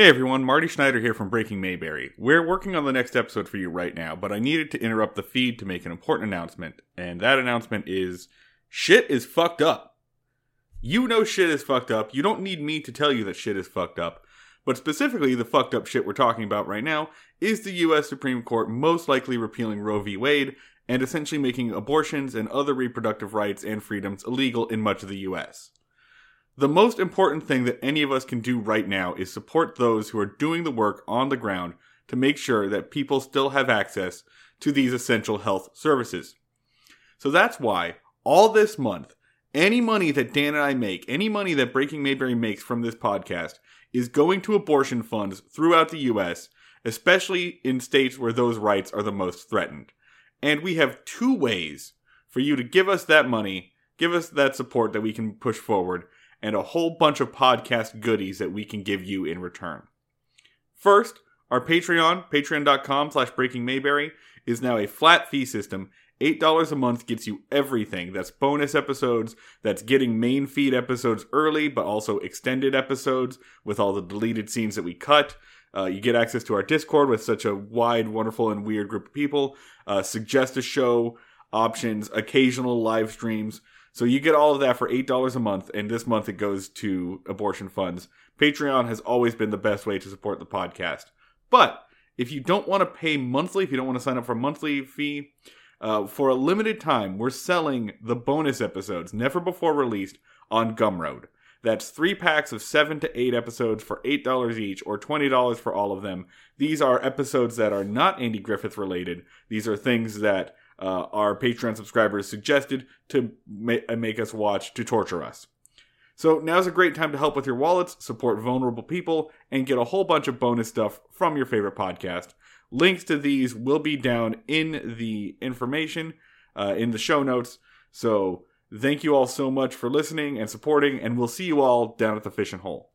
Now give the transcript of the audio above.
Hey everyone, Marty Schneider here from Breaking Mayberry. We're working on the next episode for you right now, but I needed to interrupt the feed to make an important announcement, and that announcement is shit is fucked up. You know shit is fucked up. You don't need me to tell you that shit is fucked up. But specifically, the fucked up shit we're talking about right now is the US Supreme Court most likely repealing Roe v. Wade and essentially making abortions and other reproductive rights and freedoms illegal in much of the US. The most important thing that any of us can do right now is support those who are doing the work on the ground to make sure that people still have access to these essential health services. So that's why all this month, any money that Dan and I make, any money that Breaking Mayberry makes from this podcast, is going to abortion funds throughout the US, especially in states where those rights are the most threatened. And we have two ways for you to give us that money, give us that support that we can push forward, and a whole bunch of podcast goodies that we can give you in return. First, our Patreon, patreon.com slash breaking Mayberry, is now a flat fee system. $8 a month gets you everything. That's bonus episodes, that's getting main feed episodes early, but also extended episodes with all the deleted scenes that we cut. Uh, you get access to our Discord with such a wide, wonderful, and weird group of people. Uh, suggest a show options, occasional live streams. So you get all of that for $8 a month, and this month it goes to abortion funds. Patreon has always been the best way to support the podcast. But if you don't want to pay monthly, if you don't want to sign up for a monthly fee, uh, for a limited time, we're selling the bonus episodes, never before released, on Gumroad. That's three packs of seven to eight episodes for $8 each, or $20 for all of them. These are episodes that are not Andy Griffith related. These are things that uh, our Patreon subscribers suggested to ma- make us watch to torture us. So now's a great time to help with your wallets, support vulnerable people, and get a whole bunch of bonus stuff from your favorite podcast. Links to these will be down in the information uh, in the show notes. So thank you all so much for listening and supporting, and we'll see you all down at the fishing hole.